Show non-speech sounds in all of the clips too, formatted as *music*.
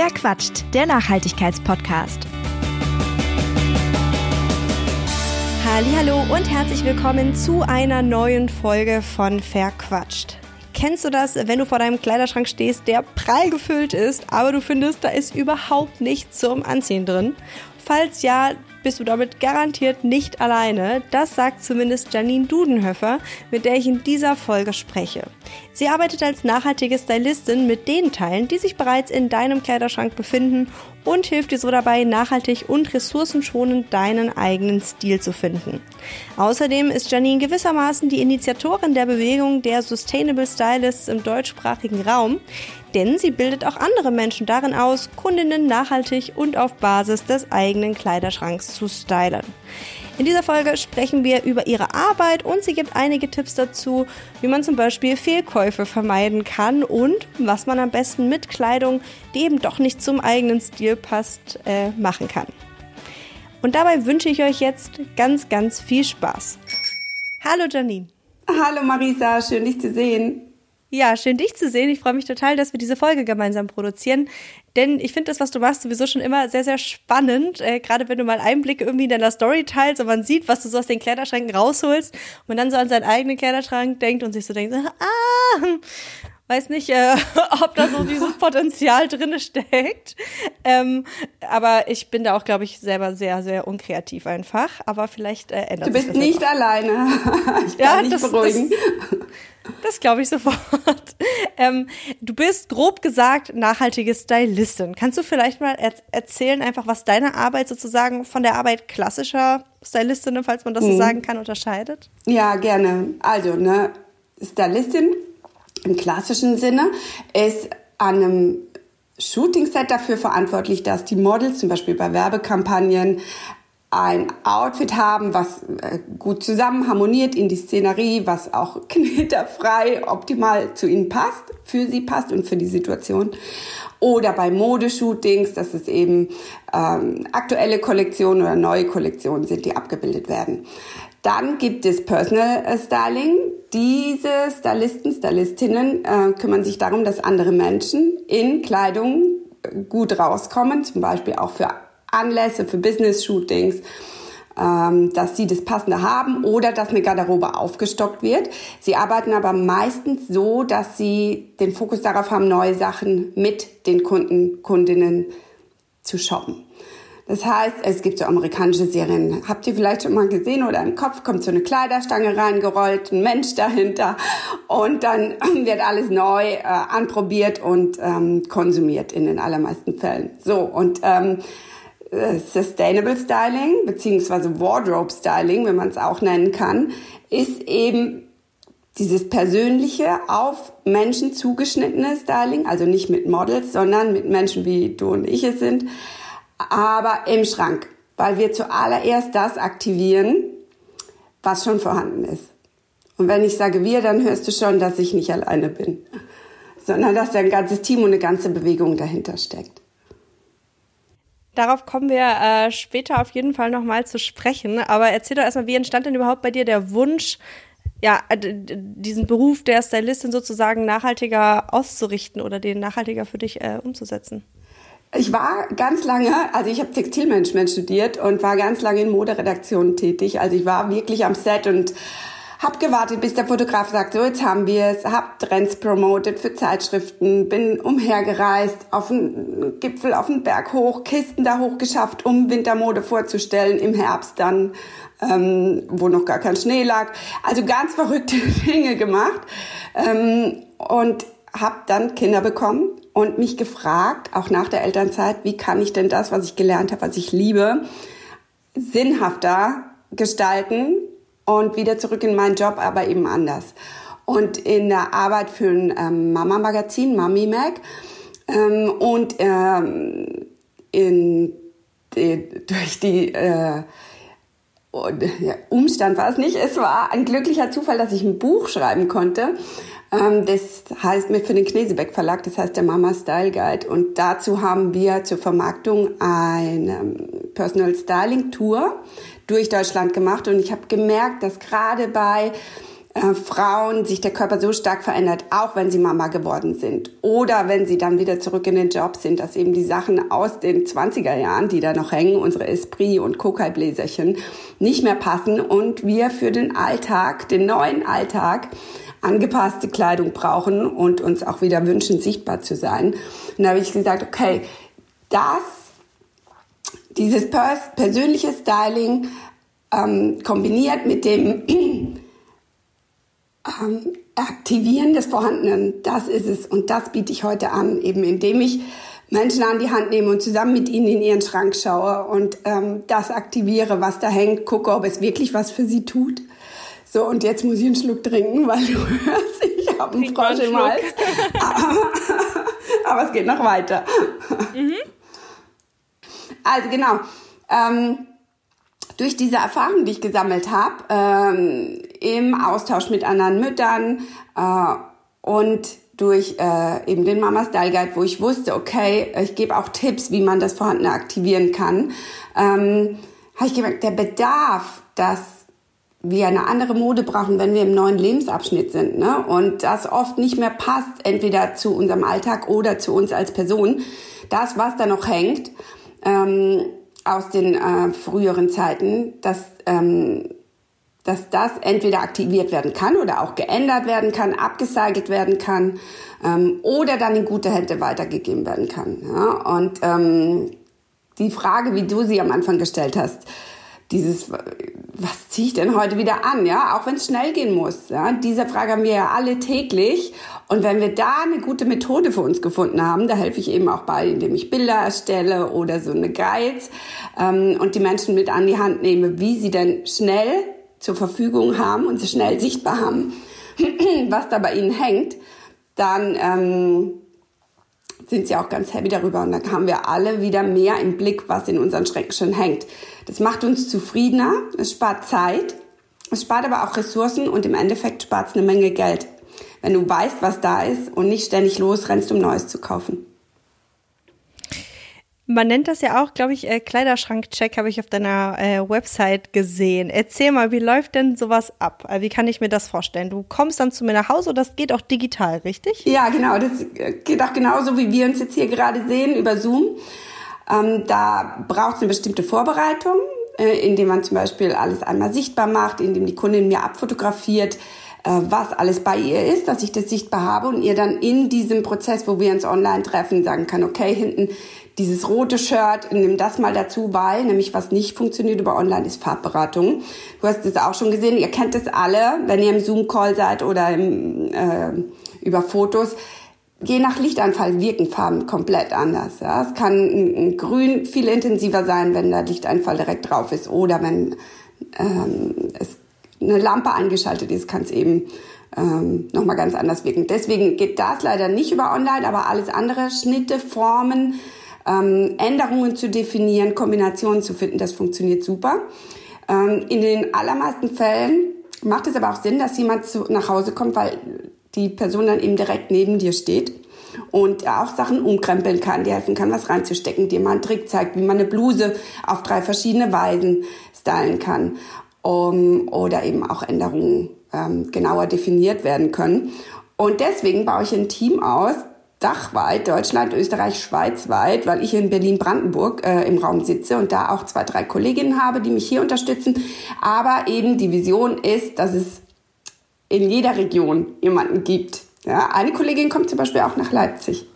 Wer quatscht? Der Nachhaltigkeitspodcast. Hallo und herzlich willkommen zu einer neuen Folge von Verquatscht. Kennst du das, wenn du vor deinem Kleiderschrank stehst, der prall gefüllt ist, aber du findest, da ist überhaupt nichts zum Anziehen drin? Falls ja, bist du damit garantiert nicht alleine. Das sagt zumindest Janine Dudenhöfer, mit der ich in dieser Folge spreche. Sie arbeitet als nachhaltige Stylistin mit den Teilen, die sich bereits in deinem Kleiderschrank befinden und hilft dir so dabei, nachhaltig und ressourcenschonend deinen eigenen Stil zu finden. Außerdem ist Janine gewissermaßen die Initiatorin der Bewegung der Sustainable Stylists im deutschsprachigen Raum, denn sie bildet auch andere Menschen darin aus, Kundinnen nachhaltig und auf Basis des eigenen Kleiderschranks zu stylen. In dieser Folge sprechen wir über ihre Arbeit und sie gibt einige Tipps dazu, wie man zum Beispiel Fehlkäufe vermeiden kann und was man am besten mit Kleidung, die eben doch nicht zum eigenen Stil passt, äh, machen kann. Und dabei wünsche ich euch jetzt ganz, ganz viel Spaß. Hallo Janine. Hallo Marisa, schön dich zu sehen. Ja, schön dich zu sehen. Ich freue mich total, dass wir diese Folge gemeinsam produzieren. Denn ich finde das, was du machst, sowieso schon immer sehr, sehr spannend. Äh, Gerade wenn du mal Einblicke irgendwie in deiner Story teilst und man sieht, was du so aus den Kleiderschränken rausholst und man dann so an seinen eigenen Kleiderschrank denkt und sich so denkt, ah, weiß nicht, äh, *laughs* ob da so dieses *laughs* Potenzial drin steckt. Ähm, aber ich bin da auch, glaube ich, selber sehr, sehr unkreativ einfach. Aber vielleicht äh, ändert sich das. Du bist nicht alleine. *laughs* ich kann ja, dich das, beruhigen. Das, das glaube ich sofort. *laughs* Ähm, du bist grob gesagt nachhaltige Stylistin. Kannst du vielleicht mal er erzählen, einfach was deine Arbeit sozusagen von der Arbeit klassischer Stylistinnen, falls man das so mhm. sagen kann, unterscheidet? Ja, gerne. Also, ne, Stylistin im klassischen Sinne ist an einem Shooting-Set dafür verantwortlich, dass die Models zum Beispiel bei Werbekampagnen ein Outfit haben, was äh, gut zusammen harmoniert in die Szenerie, was auch *laughs* knitterfrei optimal zu ihnen passt, für sie passt und für die Situation. Oder bei Modeshootings, dass es eben ähm, aktuelle Kollektionen oder neue Kollektionen sind, die abgebildet werden. Dann gibt es Personal äh, Styling. Diese Stylisten, Stylistinnen äh, kümmern sich darum, dass andere Menschen in Kleidung äh, gut rauskommen, zum Beispiel auch für Anlässe, für Business-Shootings, ähm, dass sie das Passende haben oder dass eine Garderobe aufgestockt wird. Sie arbeiten aber meistens so, dass sie den Fokus darauf haben, neue Sachen mit den Kunden, Kundinnen zu shoppen. Das heißt, es gibt so amerikanische Serien. Habt ihr vielleicht schon mal gesehen oder im Kopf kommt so eine Kleiderstange reingerollt, ein Mensch dahinter und dann *clears throat* wird alles neu äh, anprobiert und ähm, konsumiert in den allermeisten Fällen. So und ähm, äh, Sustainable Styling beziehungsweise Wardrobe Styling, wenn man es auch nennen kann, ist eben dieses persönliche auf Menschen zugeschnittene Styling, also nicht mit Models, sondern mit Menschen wie du und ich es sind aber im Schrank, weil wir zuallererst das aktivieren, was schon vorhanden ist. Und wenn ich sage wir, dann hörst du schon, dass ich nicht alleine bin, sondern dass da ein ganzes Team und eine ganze Bewegung dahinter steckt. Darauf kommen wir äh, später auf jeden Fall nochmal zu sprechen. Aber erzähl doch erstmal, wie entstand denn überhaupt bei dir der Wunsch, ja, diesen Beruf der Stylistin sozusagen nachhaltiger auszurichten oder den nachhaltiger für dich äh, umzusetzen? Ich war ganz lange, also ich habe Textilmanagement studiert und war ganz lange in Moderedaktionen tätig. Also ich war wirklich am Set und habe gewartet, bis der Fotograf sagt, so jetzt haben wir es, habe Trends promotet für Zeitschriften, bin umhergereist, auf den Gipfel, auf den Berg hoch, Kisten da hoch geschafft, um Wintermode vorzustellen, im Herbst dann, ähm, wo noch gar kein Schnee lag. Also ganz verrückte *laughs* Dinge gemacht. Ähm, und habe dann Kinder bekommen und mich gefragt, auch nach der Elternzeit, wie kann ich denn das, was ich gelernt habe, was ich liebe, sinnhafter gestalten und wieder zurück in meinen Job, aber eben anders. Und in der Arbeit für ein ähm, Mama-Magazin, Mami Mag, ähm, und ähm, in, die, durch die äh, ja, Umstand war es nicht, es war ein glücklicher Zufall, dass ich ein Buch schreiben konnte ähm, das heißt mit für den Knesebeck Verlag, das heißt der Mama Style Guide. Und dazu haben wir zur Vermarktung eine Personal Styling Tour durch Deutschland gemacht. Und ich habe gemerkt, dass gerade bei äh, Frauen sich der Körper so stark verändert, auch wenn sie Mama geworden sind. Oder wenn sie dann wieder zurück in den Job sind, dass eben die Sachen aus den 20er Jahren, die da noch hängen, unsere Esprit und Kokai-Bläserchen, nicht mehr passen und wir für den Alltag, den neuen Alltag, angepasste Kleidung brauchen und uns auch wieder wünschen, sichtbar zu sein. Und da habe ich gesagt, okay, das, dieses persönliche Styling ähm, kombiniert mit dem *clears throat* ähm, Aktivieren des Vorhandenen, das ist es. Und das biete ich heute an, eben indem ich Menschen an die Hand nehme und zusammen mit ihnen in ihren Schrank schaue und ähm, das aktiviere, was da hängt, gucke, ob es wirklich was für sie tut. So, und jetzt muss ich einen Schluck trinken, weil du *laughs* hörst, ich habe einen Frosch im Hals. Aber, *laughs* aber, es geht noch weiter. Mhm. Also genau. Ähm, durch diese Erfahrung, die ich gesammelt habe, ähm, im Austausch mit anderen Müttern äh, und durch äh, eben den Mama Style Guide, wo ich wusste, okay, ich gebe auch Tipps, wie man das Vorhandene aktivieren kann, ähm, habe ich gemerkt, der Bedarf, dass wir eine andere Mode brauchen, wenn wir im neuen Lebensabschnitt sind. Ne? Und das oft nicht mehr passt, entweder zu unserem Alltag oder zu uns als Person. Das, was da noch hängt, ähm, aus den äh, früheren Zeiten, dass, ähm, dass das entweder aktiviert werden kann oder auch geändert werden kann, abgecycelt werden kann ähm, oder dann in gute Hände weitergegeben werden kann. Ja? Und ähm, die Frage, wie du sie am Anfang gestellt hast, dieses, was ziehe ich denn heute wieder an, ja, auch wenn es schnell gehen muss. Ja? Diese Frage haben wir ja alle täglich. Und wenn wir da eine gute Methode für uns gefunden haben, da helfe ich eben auch bei, indem ich Bilder erstelle oder so eine Guides ähm, und die Menschen mit an die Hand nehme, wie sie denn schnell zur Verfügung haben und sie schnell sichtbar haben, *clears throat* was da bei ihnen hängt, dann ähm, sind sie auch ganz happy darüber. Und dann haben wir alle wieder mehr im Blick, was in unseren Schränken schon hängt. Das macht uns zufriedener, es spart Zeit, es spart aber auch Ressourcen und im Endeffekt spart es eine Menge Geld. Wenn du weißt, was da ist und nicht ständig losrennst, um Neues zu kaufen. Man nennt das ja auch, glaube ich, äh, Kleiderschrank-Check habe ich auf deiner äh, Website gesehen. Erzähl mal, wie läuft denn sowas ab? Also wie kann ich mir das vorstellen? Du kommst dann zu mir nach Hause und das geht auch digital, richtig? Ja, genau. Das äh, geht auch genauso, wie wir uns jetzt hier gerade sehen über Zoom. Ähm, da braucht es eine bestimmte Vorbereitung, äh, indem man zum Beispiel alles einmal sichtbar macht, indem die Kundin mir abfotografiert, äh, was alles bei ihr ist, dass ich das sichtbar habe und ihr dann in diesem Prozess, wo wir uns online treffen, sagen kann, okay, hinten dieses rote Shirt, nimm das mal dazu, weil nämlich was nicht funktioniert über Online ist Farbberatung. Du hast es auch schon gesehen, ihr kennt es alle, wenn ihr im Zoom-Call seid oder im, äh, über Fotos. Je nach Lichteinfall wirken Farben komplett anders. Ja. Es kann ein, ein Grün viel intensiver sein, wenn der Lichteinfall direkt drauf ist oder wenn ähm, es eine Lampe eingeschaltet ist, kann es eben ähm, nochmal ganz anders wirken. Deswegen geht das leider nicht über Online, aber alles andere, Schnitte, Formen, ähm, Änderungen zu definieren, Kombinationen zu finden, das funktioniert super. Ähm, in den allermeisten Fällen macht es aber auch Sinn, dass jemand zu, nach Hause kommt, weil die Person dann eben direkt neben dir steht und auch Sachen umkrempeln kann, dir helfen kann, was reinzustecken, dir mal einen Trick zeigt, wie man eine Bluse auf drei verschiedene Weisen stylen kann um, oder eben auch Änderungen ähm, genauer definiert werden können. Und deswegen baue ich ein Team aus, dachweit, Deutschland, Österreich, Schweiz weit, weil ich in Berlin-Brandenburg äh, im Raum sitze und da auch zwei, drei Kolleginnen habe, die mich hier unterstützen. Aber eben die Vision ist, dass es in jeder Region jemanden gibt. Ja, eine Kollegin kommt zum Beispiel auch nach Leipzig.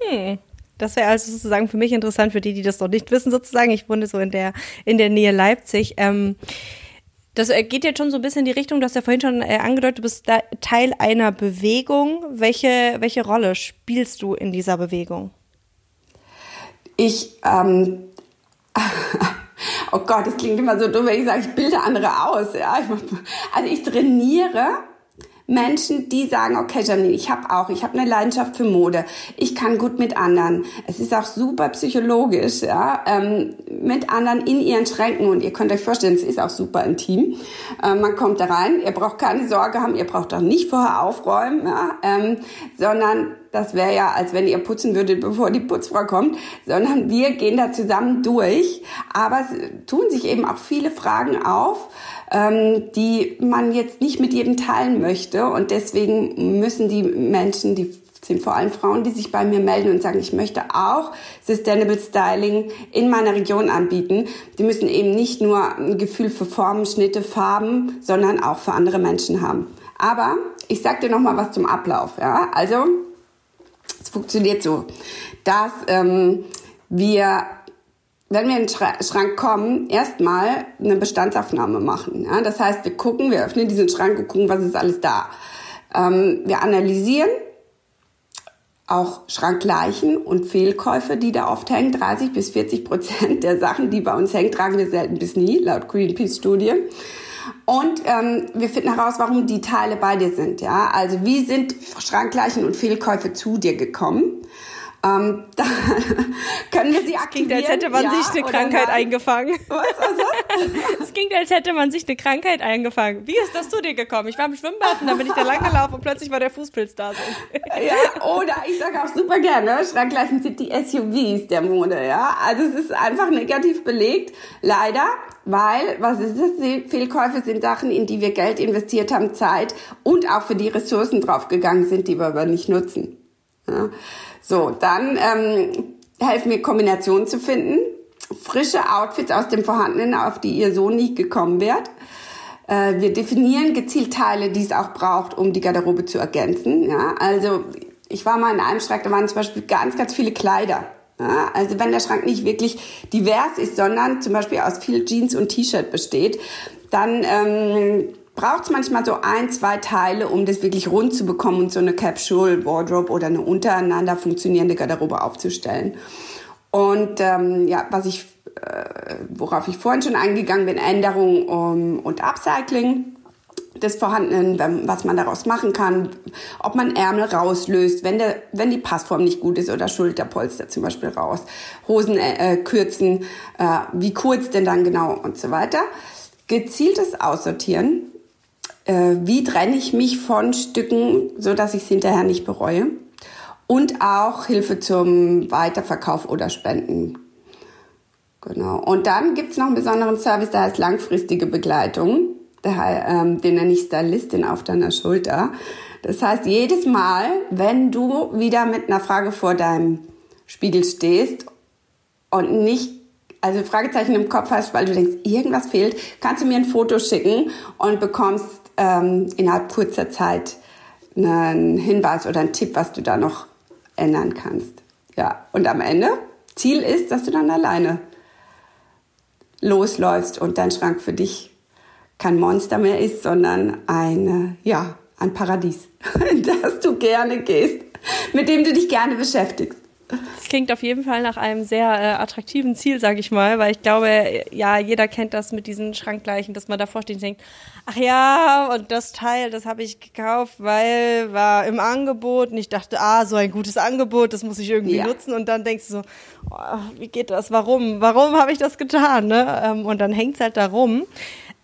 Hm. Das wäre also sozusagen für mich interessant, für die, die das noch nicht wissen, sozusagen. Ich wohne so in der, in der Nähe Leipzig. Ähm, das äh, geht jetzt schon so ein bisschen in die Richtung, du hast ja vorhin schon äh, angedeutet, du bist Teil einer Bewegung. Welche, welche Rolle spielst du in dieser Bewegung? Ich, ähm, *laughs* oh Gott, das klingt immer so dumm, wenn ich sage, ich bilde andere aus. Ja? Also ich trainiere Menschen, die sagen, okay, Janine, ich habe auch, ich habe eine Leidenschaft für Mode, ich kann gut mit anderen. Es ist auch super psychologisch, ja, ähm, mit anderen in ihren Schränken und ihr könnt euch vorstellen, es ist auch super intim. Ähm, man kommt da rein, ihr braucht keine Sorge haben, ihr braucht auch nicht vorher aufräumen, ja, ähm, sondern Das wäre ja, als wenn ihr putzen würdet, bevor die Putzfrau kommt, sondern wir gehen da zusammen durch. Aber es tun sich eben auch viele Fragen auf, ähm, die man jetzt nicht mit jedem teilen möchte. Und deswegen müssen die Menschen, die sind vor allem Frauen, die sich bei mir melden und sagen, ich möchte auch Sustainable Styling in meiner Region anbieten. Die müssen eben nicht nur ein Gefühl für Formen, Schnitte, Farben, sondern auch für andere Menschen haben. Aber ich sag dir noch mal was zum Ablauf. Ja? Also es funktioniert so, dass ähm, wir wenn wir in den Schrank kommen, erstmal eine Bestandsaufnahme machen. Ja? Das heißt, wir gucken, wir öffnen diesen Schrank und gucken, was ist alles da. Ähm, wir analysieren auch Schrankleichen und Fehlkäufe, die da oft hängen. 30 bis 40 Prozent der Sachen, die bei uns hängen, tragen wir selten bis nie, laut Greenpeace-Studie. Und ähm, wir finden heraus, warum die Teile bei dir sind. Ja, also wie sind Schrankleichen und Fehlkäufe zu dir gekommen? Ähm, da *laughs* können wir sie aktivieren. Klingt, als hätte man ja, sich eine Krankheit nein? eingefangen. *laughs* Was, was, *laughs* Es klingt, als hätte man sich eine Krankheit eingefangen. Wie ist das zu dir gekommen? Ich war im Schwimmbad und dann bin ich da lang gelaufen und plötzlich war der Fußpilz da. ja, oder ich sage auch super gerne, Schrankleichen sind die SUVs der Mode, ja. Also es ist einfach negativ belegt, leider, weil, was ist das? Fehlkäufe sind Sachen, in die wir Geld investiert haben, Zeit und auch für die Ressourcen draufgegangen sind, die wir aber nicht nutzen. Ja. So, dann ähm, helfen mir Kombinationen zu finden. Frische Outfits aus dem Vorhandenen, auf die ihr so nie gekommen wärt. Äh, wir definieren gezielt Teile, die es auch braucht, um die Garderobe zu ergänzen. Ja, also ich war mal in einem Schrank, da waren zum Beispiel ganz, ganz viele Kleider. Ja, also wenn der Schrank nicht wirklich divers ist, sondern zum Beispiel aus viel Jeans und T-Shirt besteht, dann ähm, braucht es manchmal so ein, zwei Teile, um das wirklich rund zu bekommen und so eine Capsule Wardrobe oder eine untereinander funktionierende Garderobe aufzustellen. Und ähm, ja, was ich, äh, worauf ich vorhin schon eingegangen bin, Änderung um, und Upcycling des Vorhandenen, was man daraus machen kann, ob man Ärmel rauslöst, wenn, der, wenn die Passform nicht gut ist oder Schulterpolster zum Beispiel raus, Hosen äh, kürzen, äh, wie kurz denn dann genau und so weiter. Gezieltes Aussortieren äh, wie trenne ich mich von Stücken, so dass ich es hinterher nicht bereue. Und auch Hilfe zum Weiterverkauf oder Spenden. Genau. Und dann gibt's noch einen besonderen Service, der heißt langfristige Begleitung. Der, ähm, den nenne ich Stylistin auf deiner Schulter. Das heißt, jedes Mal, wenn du wieder mit einer Frage vor deinem Spiegel stehst und nicht also Fragezeichen im Kopf hast, weil du denkst, irgendwas fehlt, kannst du mir ein Foto schicken und bekommst ähm, innerhalb kurzer Zeit einen Hinweis oder einen Tipp, was du da noch ändern kannst. Ja, und am Ende, Ziel ist, dass du dann alleine losläufst und dein Schrank für dich kein Monster mehr ist, sondern ein, ja, ein Paradies, *laughs* in das du gerne gehst, mit dem du dich gerne beschäftigst. Das klingt auf jeden Fall nach einem sehr äh, attraktiven Ziel, sage ich mal, weil ich glaube, ja, jeder kennt das mit diesen Schrankgleichen, dass man davor steht und denkt, ach ja, und das Teil, das habe ich gekauft, weil war im Angebot und ich dachte, ah, so ein gutes Angebot, das muss ich irgendwie ja. nutzen und dann denkst du so, oh, wie geht das, warum, warum habe ich das getan, ne? Ähm, und dann hängt's halt da rum.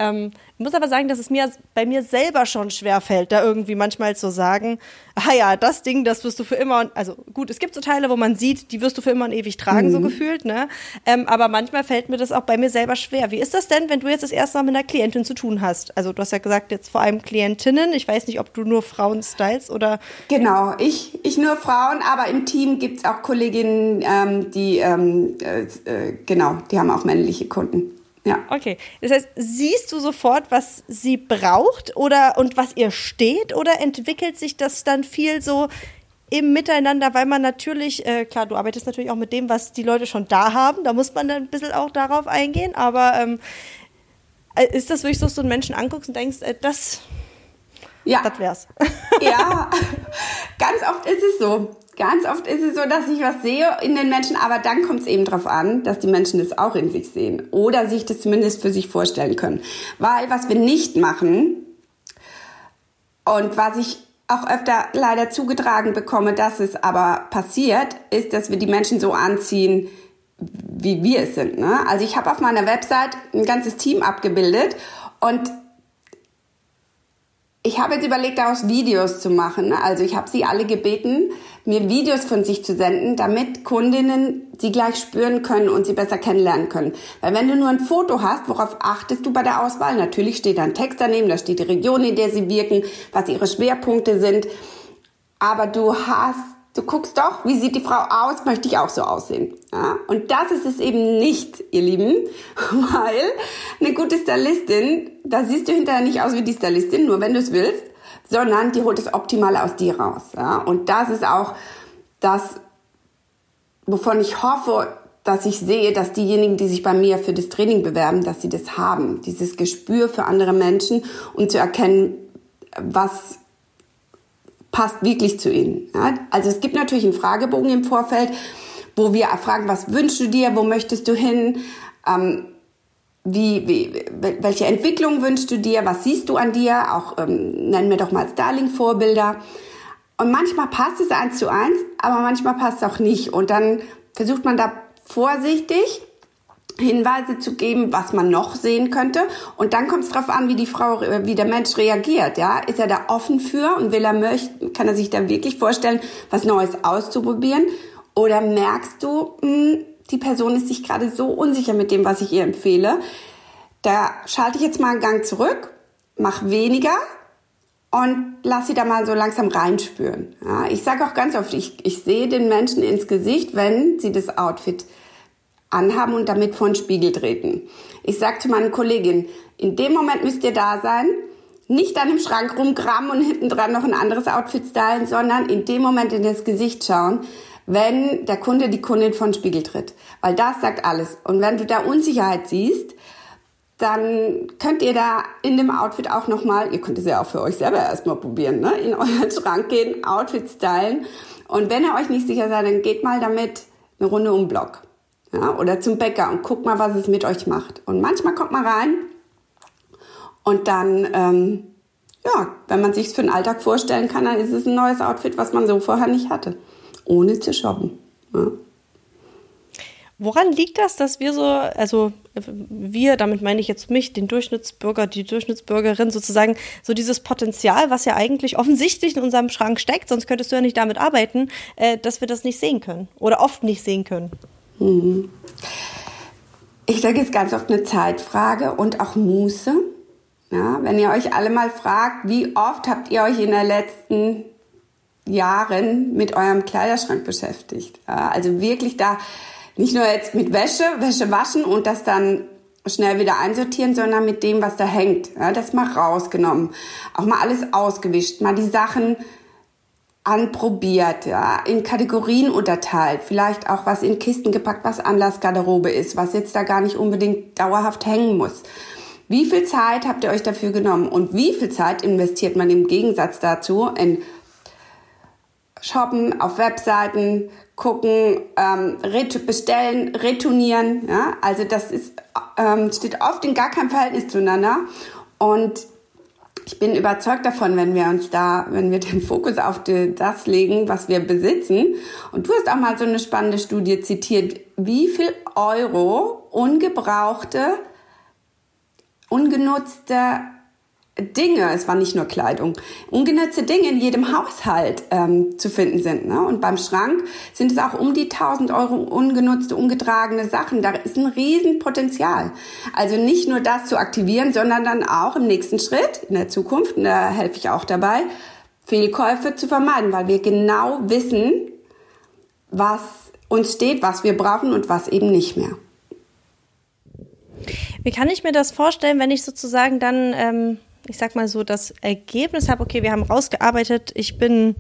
Ähm, ich muss aber sagen, dass es mir bei mir selber schon schwer fällt, da irgendwie manchmal zu sagen, ah ja, das Ding, das wirst du für immer, also gut, es gibt so Teile, wo man sieht, die wirst du für immer und ewig tragen, mhm. so gefühlt, ne? Ähm, aber manchmal fällt mir das auch bei mir selber schwer. Wie ist das denn, wenn du jetzt das erste Mal mit einer Klientin zu tun hast? Also du hast ja gesagt, jetzt vor allem Klientinnen. Ich weiß nicht, ob du nur Frauen stylst oder. Genau, ich, ich nur Frauen, aber im Team gibt's auch Kolleginnen, ähm, die, ähm, äh, äh genau, die haben auch männliche Kunden. Ja. Okay. Das heißt, siehst du sofort, was sie braucht oder und was ihr steht oder entwickelt sich das dann viel so im Miteinander, weil man natürlich, äh, klar, du arbeitest natürlich auch mit dem, was die Leute schon da haben, da muss man dann ein bisschen auch darauf eingehen, aber ähm, äh, ist das wirklich so, dass du einen Menschen anguckst und denkst, äh, das, ja. das wär's? Ja, *laughs* *laughs* ganz oft ist es so. Ganz oft ist es so, dass ich was sehe in den Menschen, aber dann kommt es eben darauf an, dass die Menschen das auch in sich sehen oder sich das zumindest für sich vorstellen können. Weil was wir nicht machen und was ich auch öfter leider zugetragen bekomme, dass es aber passiert, ist, dass wir die Menschen so anziehen, wie wir es sind. Ne? Also ich habe auf meiner Website ein ganzes Team abgebildet und ich habe jetzt überlegt, daraus Videos zu machen. Also ich habe sie alle gebeten, mir Videos von sich zu senden, damit Kundinnen sie gleich spüren können und sie besser kennenlernen können. Weil wenn du nur ein Foto hast, worauf achtest du bei der Auswahl? Natürlich steht da ein Text daneben, da steht die Region, in der sie wirken, was ihre Schwerpunkte sind. Aber du hast du guckst doch, wie sieht die Frau aus, möchte ich auch so aussehen. Ja? Und das ist es eben nicht, ihr Lieben, *laughs* weil eine gute Stylistin, da siehst du hinterher nicht aus wie die Stylistin, nur wenn du es willst, sondern die holt das Optimale aus dir raus. Ja? Und das ist auch das, wovon ich hoffe, dass ich sehe, dass diejenigen, die sich bei mir für das Training bewerben, dass sie das haben, dieses Gespür für andere Menschen und zu erkennen, was passt wirklich zu ihnen. Ja? Also es gibt natürlich einen Fragebogen im Vorfeld, wo wir fragen, was wünschst du dir, wo möchtest du hin, ähm, wie, wie, welche Entwicklung wünschst du dir, was siehst du an dir, auch ähm, nennen wir doch mal Starling-Vorbilder. Und manchmal passt es eins zu eins, aber manchmal passt es auch nicht. Und dann versucht man da vorsichtig Hinweise zu geben, was man noch sehen könnte. Und dann kommt es darauf an, wie die Frau, äh, wie der Mensch reagiert. Ja, ist er da offen für und will er möchten, kann er sich da wirklich vorstellen, was Neues auszuprobieren? Oder merkst du, mh, hm, die Person ist sich gerade so unsicher mit dem, was ich ihr empfehle. Da schalte ich jetzt mal einen Gang zurück, mach weniger und lass sie da mal so langsam reinspüren. Ja, ich sage auch ganz oft, ich, ich sehe den Menschen ins Gesicht, wenn sie das Outfit anhaben und damit vor den Spiegel treten. Ich sage zu meinen Kolleginnen, in dem Moment müsst ihr da sein, nicht an dem Schrank rumgraben und hinten dran noch ein anderes Outfit stylen, sondern in dem Moment in das Gesicht schauen, wenn der Kunde die Kundin vor den Spiegel tritt. Weil das sagt alles. Und wenn du da Unsicherheit siehst, dann könnt ihr da in dem Outfit auch nochmal, ihr könnt es ja auch für euch selber erstmal probieren, ne? in *laughs* euren Schrank gehen, Outfit stylen. Und wenn ihr euch nicht sicher seid, dann geht mal damit eine Runde um den Block ja, oder zum Bäcker und guckt mal, was es mit euch macht. Und manchmal kommt man rein und dann, ähm, ja, wenn man sich für den Alltag vorstellen kann, dann ist es ein neues Outfit, was man so vorher nicht hatte, ohne zu shoppen. Ja. Woran liegt das, dass wir so, also wir, damit meine ich jetzt mich, den Durchschnittsbürger, die Durchschnittsbürgerin sozusagen, so dieses Potenzial, was ja eigentlich offensichtlich in unserem Schrank steckt, sonst könntest du ja nicht damit arbeiten, äh, dass wir das nicht sehen können oder oft nicht sehen können? Mhm. Ich denke, es ist ganz oft eine Zeitfrage und auch Muße. Ja, wenn ihr euch alle mal fragt, wie oft habt ihr euch in den letzten Jahren mit eurem Kleiderschrank beschäftigt? Also wirklich da nicht nur jetzt mit Wäsche, Wäsche waschen und das dann schnell wieder einsortieren, sondern mit dem, was da hängt. Ja, das mal rausgenommen. Auch mal alles ausgewischt, mal die Sachen anprobiert, ja, in Kategorien unterteilt, vielleicht auch was in Kisten gepackt, was Anlassgarderobe ist, was jetzt da gar nicht unbedingt dauerhaft hängen muss. Wie viel Zeit habt ihr euch dafür genommen und wie viel Zeit investiert man im Gegensatz dazu in Shoppen, auf Webseiten, gucken, ähm, bestellen, retournieren, ja, also das ist, ähm, steht oft in gar keinem Verhältnis zueinander und ich bin überzeugt davon, wenn wir uns da, wenn wir den Fokus auf die, das legen, was wir besitzen. Und du hast auch mal so eine spannende Studie zitiert, wie viel Euro ungebrauchte, ungenutzte Dinge, es war nicht nur Kleidung, ungenutzte Dinge in jedem Haushalt ähm, zu finden sind. Ne? Und beim Schrank sind es auch um die 1000 Euro ungenutzte, ungetragene Sachen. Da ist ein Riesenpotenzial. Also nicht nur das zu aktivieren, sondern dann auch im nächsten Schritt, in der Zukunft, und da helfe ich auch dabei, Fehlkäufe zu vermeiden, weil wir genau wissen, was uns steht, was wir brauchen und was eben nicht mehr. Wie kann ich mir das vorstellen, wenn ich sozusagen dann... Ähm ich sag mal so, das Ergebnis habe, okay, wir haben rausgearbeitet, ich bin,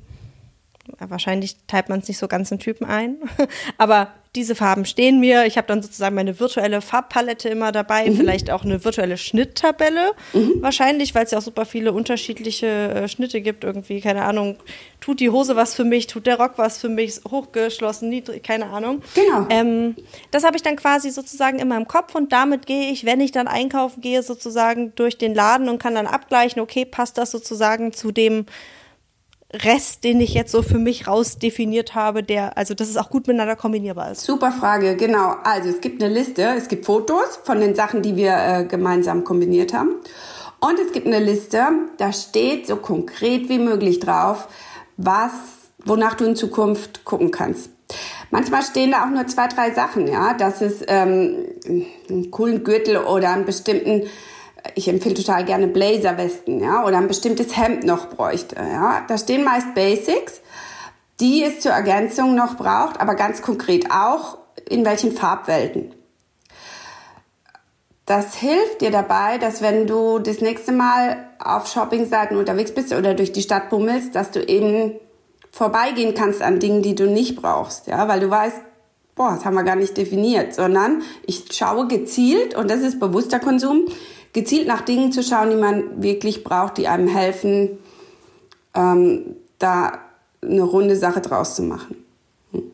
wahrscheinlich teilt man es nicht so ganz in Typen ein, *laughs* aber diese Farben stehen mir. Ich habe dann sozusagen meine virtuelle Farbpalette immer dabei, mhm. vielleicht auch eine virtuelle Schnitttabelle. Mhm. Wahrscheinlich, weil es ja auch super viele unterschiedliche äh, Schnitte gibt. Irgendwie, keine Ahnung, tut die Hose was für mich, tut der Rock was für mich, hochgeschlossen, niedrig, keine Ahnung. Genau. Ähm, das habe ich dann quasi sozusagen in meinem Kopf und damit gehe ich, wenn ich dann einkaufen gehe, sozusagen durch den Laden und kann dann abgleichen, okay, passt das sozusagen zu dem Rest, den ich jetzt so für mich rausdefiniert habe, der, also dass es auch gut miteinander kombinierbar ist? Super Frage, genau. Also es gibt eine Liste, es gibt Fotos von den Sachen, die wir äh, gemeinsam kombiniert haben. Und es gibt eine Liste, da steht so konkret wie möglich drauf, was, wonach du in Zukunft gucken kannst. Manchmal stehen da auch nur zwei, drei Sachen, ja. Das ist ähm, einen coolen Gürtel oder einen bestimmten, ich empfehle total gerne Blazerwesten, ja, oder ein bestimmtes Hemd noch bräuchte, ja. Da stehen meist Basics, die es zur Ergänzung noch braucht, aber ganz konkret auch in welchen Farbwelten. Das hilft dir dabei, dass wenn du das nächste Mal auf Shoppingseiten unterwegs bist oder durch die Stadt bummelst, dass du eben vorbeigehen kannst an Dingen, die du nicht brauchst, ja, weil du weißt, boah, das haben wir gar nicht definiert, sondern ich schaue gezielt, und das ist bewusster Konsum, gezielt nach Dingen zu schauen, die man wirklich braucht, die einem helfen, ähm, da eine runde Sache draus zu machen. Hm.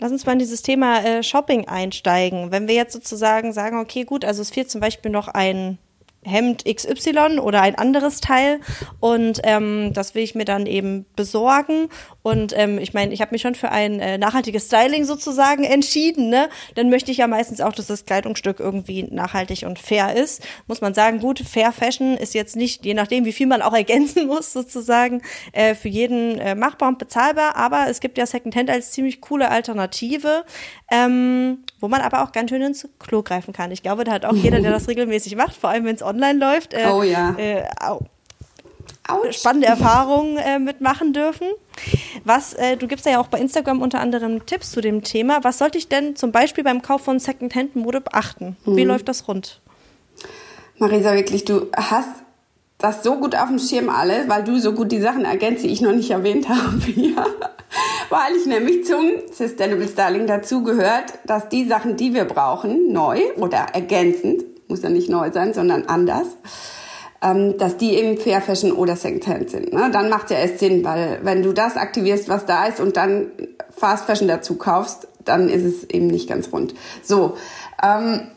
Lass uns mal in dieses Thema äh, Shopping einsteigen. Wenn wir jetzt sozusagen sagen, okay, gut, also es fehlt zum Beispiel noch ein Hemd XY oder ein anderes Teil und ähm, das will ich mir dann eben besorgen und ähm, ich meine, ich habe mich schon für ein äh, nachhaltiges Styling sozusagen entschieden. Ne? Dann möchte ich ja meistens auch, dass das Kleidungsstück irgendwie nachhaltig und fair ist. Muss man sagen, gut, Fair Fashion ist jetzt nicht, je nachdem, wie viel man auch *laughs* ergänzen muss, sozusagen, äh, für jeden äh, machbar und bezahlbar. Aber es gibt ja Secondhand als ziemlich coole Alternative, ähm, wo man aber auch ganz schön ins Klo greifen kann. Ich glaube, da hat auch jeder, der das *laughs* regelmäßig macht, vor allem wenn es online läuft, äh, oh ja. Äh, Ouch. spannende Erfahrungen äh, mitmachen dürfen. Was, äh, du gibst ja auch bei Instagram unter anderem Tipps zu dem Thema. Was sollte ich denn zum Beispiel beim Kauf von Secondhand-Mode beachten? Mhm. Wie läuft das rund? Marisa, wirklich, du hast das so gut auf dem Schirm alle, weil du so gut die Sachen ergänzt, die ich noch nicht erwähnt *laughs* habe. ja. Weil ich nämlich zum Sustainable Styling dazu gehört, dass die Sachen, die wir brauchen, neu oder ergänzend, muss ja nicht neu sein, sondern anders, ähm, dass die eben Fair Fashion oder Secondhand sind. Ne? Dann macht ja erst Sinn, weil wenn du das aktivierst, was da ist und dann Fast Fashion dazu kaufst, dann ist es eben nicht ganz rund. So. Ähm,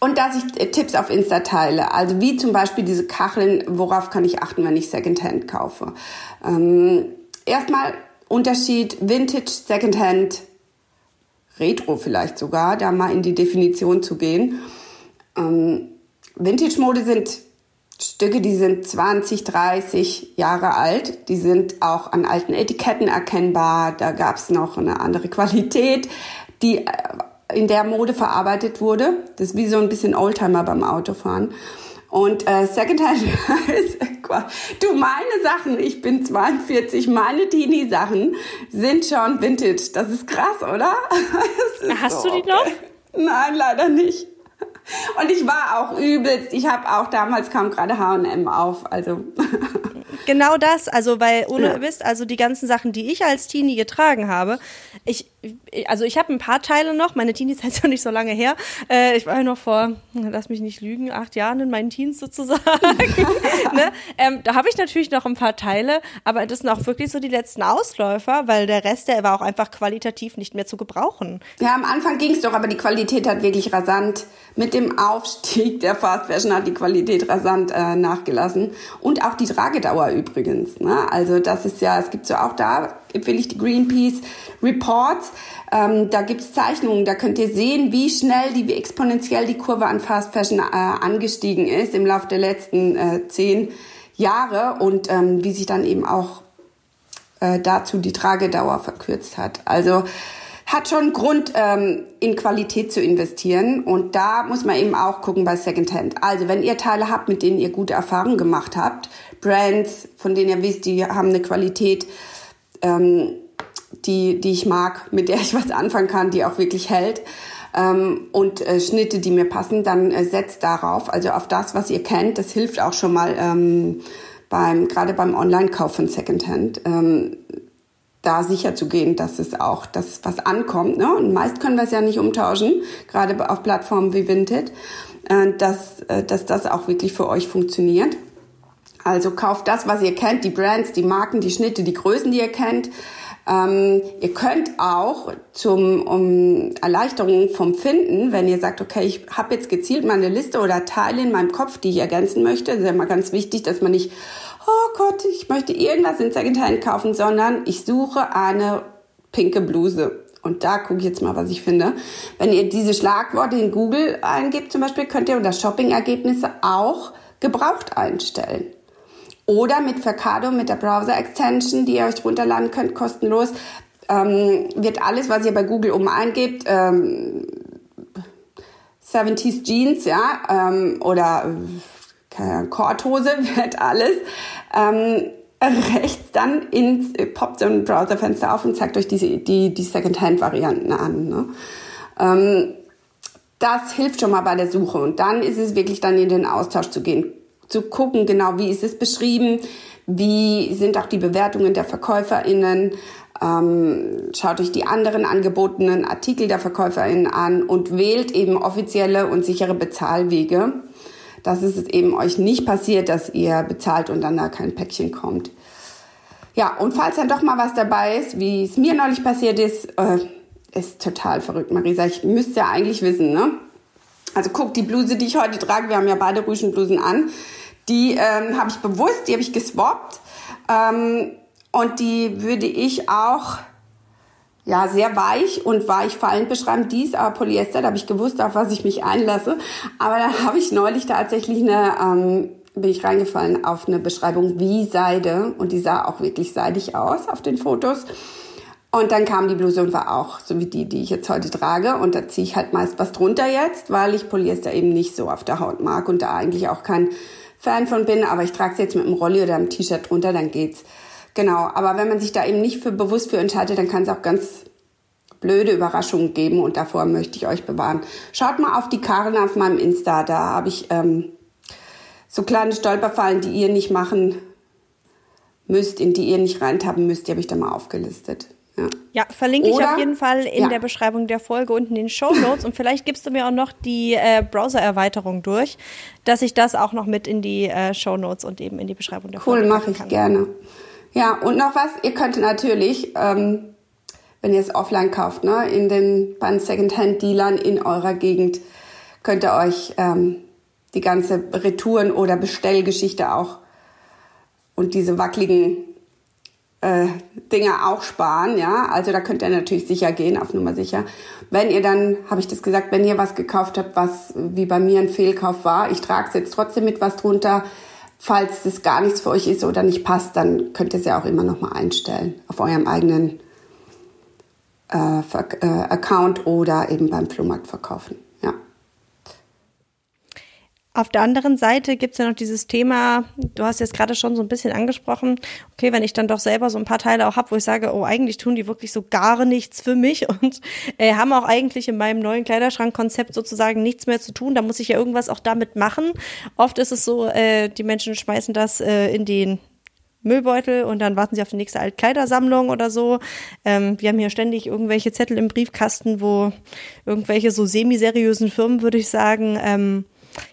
und dass ich Tipps auf Insta teile, also wie zum Beispiel diese Kacheln, worauf kann ich achten, wenn ich Secondhand kaufe. Ähm, erstmal Unterschied Vintage, Secondhand, Retro vielleicht sogar, da mal in die Definition zu gehen. Ähm, Vintage-Mode sind Stücke, die sind 20, 30 Jahre alt. Die sind auch an alten Etiketten erkennbar. Da gab es noch eine andere Qualität, die äh, in der Mode verarbeitet wurde. Das ist wie so ein bisschen Oldtimer beim Autofahren. Und äh, Secondhand *laughs* ist, du, meine Sachen, ich bin 42, meine Teenie-Sachen sind schon Vintage. Das ist krass, oder? *laughs* Hast so, du die noch? Nein, leider nicht. Und ich war auch übelst. Ich habe auch damals kam gerade H&M auf. Also *laughs* genau das. Also weil ohne ja. wisst, also die ganzen Sachen, die ich als Teenie getragen habe, ich also ich habe ein paar Teile noch. Meine Teenie-Zeit *laughs* ist ja nicht so lange her. Äh, ich war ja noch vor, lass mich nicht lügen, acht Jahren in meinen Teens sozusagen. *laughs* ne? ähm, da habe ich natürlich noch ein paar Teile, aber das sind auch wirklich so die letzten Ausläufer, weil der Rest, der war auch einfach qualitativ nicht mehr zu gebrauchen. Ja, am Anfang ging es doch, aber die Qualität hat wirklich rasant mit dem Aufstieg der Fast Fashion hat die Qualität rasant äh, nachgelassen und auch die Tragedauer übrigens. Ne? Also das ist ja, es gibt so auch da empfehle ich die Greenpeace Reports. Ähm, da gibt's Zeichnungen, da könnt ihr sehen, wie schnell, die, wie exponentiell die Kurve an Fast Fashion äh, angestiegen ist im Laufe der letzten äh, zehn Jahre und ähm, wie sich dann eben auch äh, dazu die Tragedauer verkürzt hat. Also hat schon Grund, ähm, in Qualität zu investieren. Und da muss man eben auch gucken bei Secondhand. Also wenn ihr Teile habt, mit denen ihr gute Erfahrungen gemacht habt, Brands, von denen ihr wisst, die haben eine Qualität, ähm, die, die ich mag, mit der ich was anfangen kann, die auch wirklich hält. Ähm, und äh, Schnitte, die mir passen, dann äh, setzt darauf, also auf das, was ihr kennt. Das hilft auch schon mal ähm, beim, gerade beim Online-Kauf von Secondhand. Ähm, da sicher zu gehen, dass es auch das was ankommt. Ne? Und meist können wir es ja nicht umtauschen, gerade auf Plattformen wie Vinted, äh, dass, äh, dass das auch wirklich für euch funktioniert. Also kauft das, was ihr kennt, die Brands, die Marken, die Schnitte, die Größen, die ihr kennt. Ähm, ihr könnt auch zum um Erleichterung vom Finden, wenn ihr sagt, okay, ich habe jetzt gezielt meine Liste oder Teile in meinem Kopf, die ich ergänzen möchte, das ist ja immer ganz wichtig, dass man nicht, oh Gott, ich möchte irgendwas in Secondhand kaufen, sondern ich suche eine pinke Bluse Und da gucke ich jetzt mal, was ich finde. Wenn ihr diese Schlagworte in Google eingibt zum Beispiel, könnt ihr unter Shopping-Ergebnisse auch gebraucht einstellen. Oder mit Vercado, mit der Browser-Extension, die ihr euch runterladen könnt, kostenlos, ähm, wird alles, was ihr bei Google oben eingebt, ähm, 70s Jeans, ja, ähm, oder äh, Korthose, *laughs* wird alles ähm, rechts dann ins, poppt so ein Browserfenster auf und zeigt euch diese, die, die Secondhand-Varianten an. Ne? Ähm, das hilft schon mal bei der Suche und dann ist es wirklich dann in den Austausch zu gehen, zu gucken, genau wie ist es beschrieben, wie sind auch die Bewertungen der VerkäuferInnen, ähm, schaut euch die anderen angebotenen Artikel der VerkäuferInnen an und wählt eben offizielle und sichere Bezahlwege dass es eben euch nicht passiert, dass ihr bezahlt und dann da kein Päckchen kommt. Ja, und falls dann doch mal was dabei ist, wie es mir neulich passiert ist, äh, ist total verrückt, Marisa. Ich müsste ja eigentlich wissen, ne? Also guck, die Bluse, die ich heute trage, wir haben ja beide Rüschenblusen an, die ähm, habe ich bewusst, die habe ich geswappt. Ähm, und die würde ich auch ja, sehr weich und weich fallend beschreiben. Dies aber Polyester, da habe ich gewusst, auf was ich mich einlasse. Aber da habe ich neulich tatsächlich eine, ähm, bin ich reingefallen auf eine Beschreibung wie Seide und die sah auch wirklich seidig aus auf den Fotos. Und dann kam die Bluse und war auch so wie die, die ich jetzt heute trage. Und da ziehe ich halt meist was drunter jetzt, weil ich Polyester eben nicht so auf der Haut mag und da eigentlich auch kein Fan von bin. Aber ich trage es jetzt mit einem Rolli oder einem T-Shirt drunter, dann geht's. Genau, aber wenn man sich da eben nicht für bewusst für entscheidet, dann kann es auch ganz blöde Überraschungen geben und davor möchte ich euch bewahren. Schaut mal auf die Karren auf meinem Insta, da habe ich ähm, so kleine Stolperfallen, die ihr nicht machen müsst, in die ihr nicht reintappen müsst, die habe ich da mal aufgelistet. Ja, ja verlinke Oder, ich auf jeden Fall in ja. der Beschreibung der Folge unten in den Show Notes und vielleicht gibst du mir auch noch die äh, Browser-Erweiterung durch, dass ich das auch noch mit in die äh, Show Notes und eben in die Beschreibung der cool, Folge Cool, mache ich gerne. Ja, und noch was, ihr könnt natürlich, ähm, wenn ihr es offline kauft, ne, in den bei Secondhand-Dealern in eurer Gegend, könnt ihr euch ähm, die ganze Retouren- oder Bestellgeschichte auch und diese wackeligen äh, Dinge auch sparen, ja. Also da könnt ihr natürlich sicher gehen, auf Nummer sicher. Wenn ihr dann, habe ich das gesagt, wenn ihr was gekauft habt, was wie bei mir ein Fehlkauf war, ich trage es jetzt trotzdem mit was drunter, Falls das gar nichts für euch ist oder nicht passt, dann könnt ihr es ja auch immer noch mal einstellen auf eurem eigenen äh, äh, Account oder eben beim Flohmarkt verkaufen. Auf der anderen Seite gibt es ja noch dieses Thema, du hast jetzt gerade schon so ein bisschen angesprochen, okay, wenn ich dann doch selber so ein paar Teile auch habe, wo ich sage, oh, eigentlich tun die wirklich so gar nichts für mich *laughs* und äh, haben auch eigentlich in meinem neuen Kleiderschrankkonzept sozusagen nichts mehr zu tun, da muss ich ja irgendwas auch damit machen. Oft ist es so, äh, die Menschen schmeißen das äh, in den Müllbeutel und dann warten sie auf die nächste Altkleidersammlung oder so. Ähm, wir haben hier ständig irgendwelche Zettel im Briefkasten, wo irgendwelche so semi-seriösen Firmen, würde ich sagen, ähm,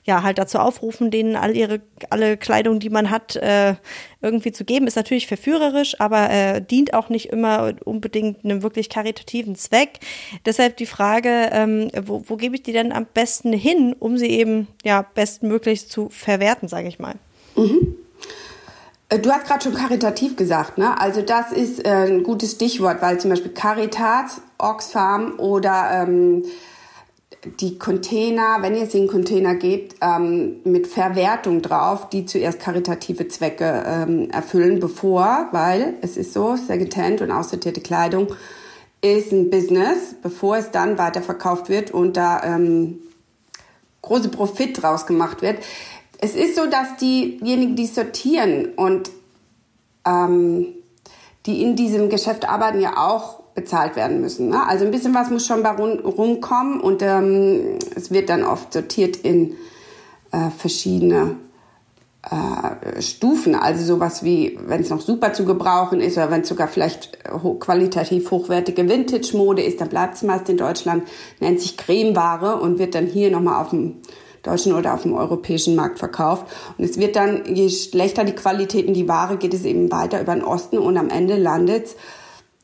ja, halt dazu aufrufen, denen all ihre, alle Kleidung, die man hat, äh, irgendwie zu geben, ist natürlich verführerisch, aber äh, dient auch nicht immer unbedingt einem wirklich karitativen Zweck. Deshalb die Frage, ähm, wo, wo gebe ich die denn am besten hin, um sie eben ja bestmöglich zu verwerten, sage ich mal. Mhm. Äh, du hast gerade schon karitativ gesagt, ne? Also das ist äh, ein gutes Stichwort, weil zum Beispiel Caritas, Oxfam oder ähm, die Container, wenn ihr sie in Container gebt, ähm, mit Verwertung drauf, die zuerst karitative Zwecke ähm, erfüllen, bevor, weil es ist so, Secondhand und aussortierte Kleidung ist ein Business, bevor es dann weiterverkauft wird und da ähm, große Profit draus gemacht wird. Es ist so, dass diejenigen, die sortieren und ähm, die in diesem Geschäft arbeiten, ja auch bezahlt werden müssen. Ne? Also ein bisschen was muss schon bei rumkommen und ähm, es wird dann oft sortiert in äh, verschiedene äh, Stufen. Also sowas wie, wenn es noch super zu gebrauchen ist oder wenn es sogar vielleicht ho qualitativ hochwertige Vintage-Mode ist, dann bleibt es meist in Deutschland, nennt sich Cremeware und wird dann hier nochmal auf dem deutschen oder auf dem europäischen Markt verkauft. Und es wird dann, je schlechter die Qualität in die Ware, geht es eben weiter über den Osten und am Ende landet es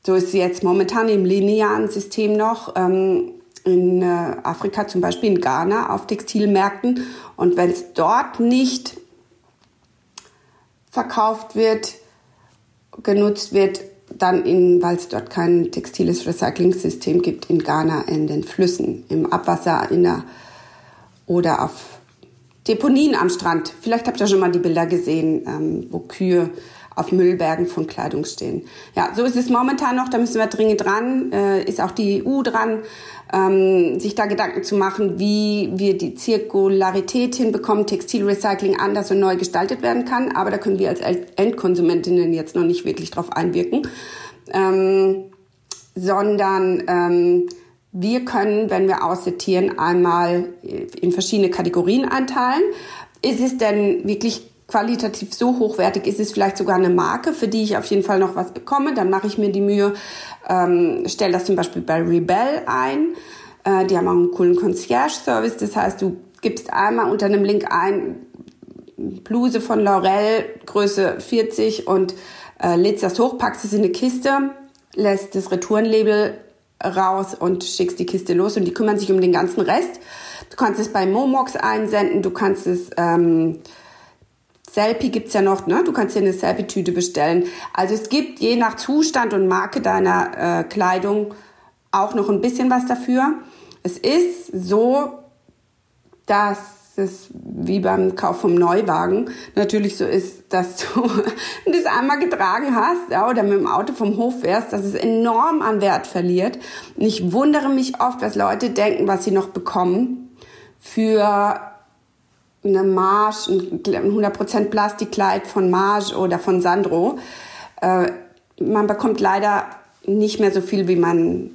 so ist sie jetzt momentan im linearen System noch. Ähm, in äh, Afrika, zum Beispiel in Ghana, auf Textilmärkten. Und wenn es dort nicht verkauft wird, genutzt wird, dann weil es dort kein textiles Recycling-System gibt, in Ghana in den Flüssen, im Abwasser in der, oder auf Deponien am Strand. Vielleicht habt ihr schon mal die Bilder gesehen, ähm, wo Kühe auf Müllbergen von Kleidung stehen. Ja, so ist es momentan noch, da müssen wir dringend dran, äh, ist auch die EU dran, ähm, sich da Gedanken zu machen, wie wir die Zirkularität hinbekommen, Textilrecycling anders und neu gestaltet werden kann. Aber da können wir als Endkonsumentinnen jetzt noch nicht wirklich drauf einwirken. Ähm, sondern ähm, wir können, wenn wir aussortieren, einmal in verschiedene Kategorien einteilen. Ist es denn wirklich qualitativ so hochwertig ist es vielleicht sogar eine Marke, für die ich auf jeden Fall noch was bekomme. Dann mache ich mir die Mühe, ähm, stelle das zum Beispiel bei Rebel ein. Äh, die haben auch einen coolen Concierge-Service. Das heißt, du gibst einmal unter einem Link ein, Bluse von Laurel, Größe 40 und äh, lädst das hoch, packst es in eine Kiste, lässt das Retourenlabel raus und schickst die Kiste los und die kümmern sich um den ganzen Rest. Du kannst es bei Momox einsenden, du kannst es ähm, Selfie gibt's ja noch, ne? Du kannst dir eine Selfie-Tüte bestellen. Also es gibt je nach Zustand und Marke deiner äh, Kleidung auch noch ein bisschen was dafür. Es ist so, dass es wie beim Kauf vom Neuwagen natürlich so ist, dass du *laughs* das einmal getragen hast ja, oder mit dem Auto vom Hof fährst, dass es enorm an Wert verliert. Und ich wundere mich oft, was Leute denken, was sie noch bekommen für eine Marge, ein 100% Plastikkleid von Marge oder von Sandro. Äh, man bekommt leider nicht mehr so viel, wie man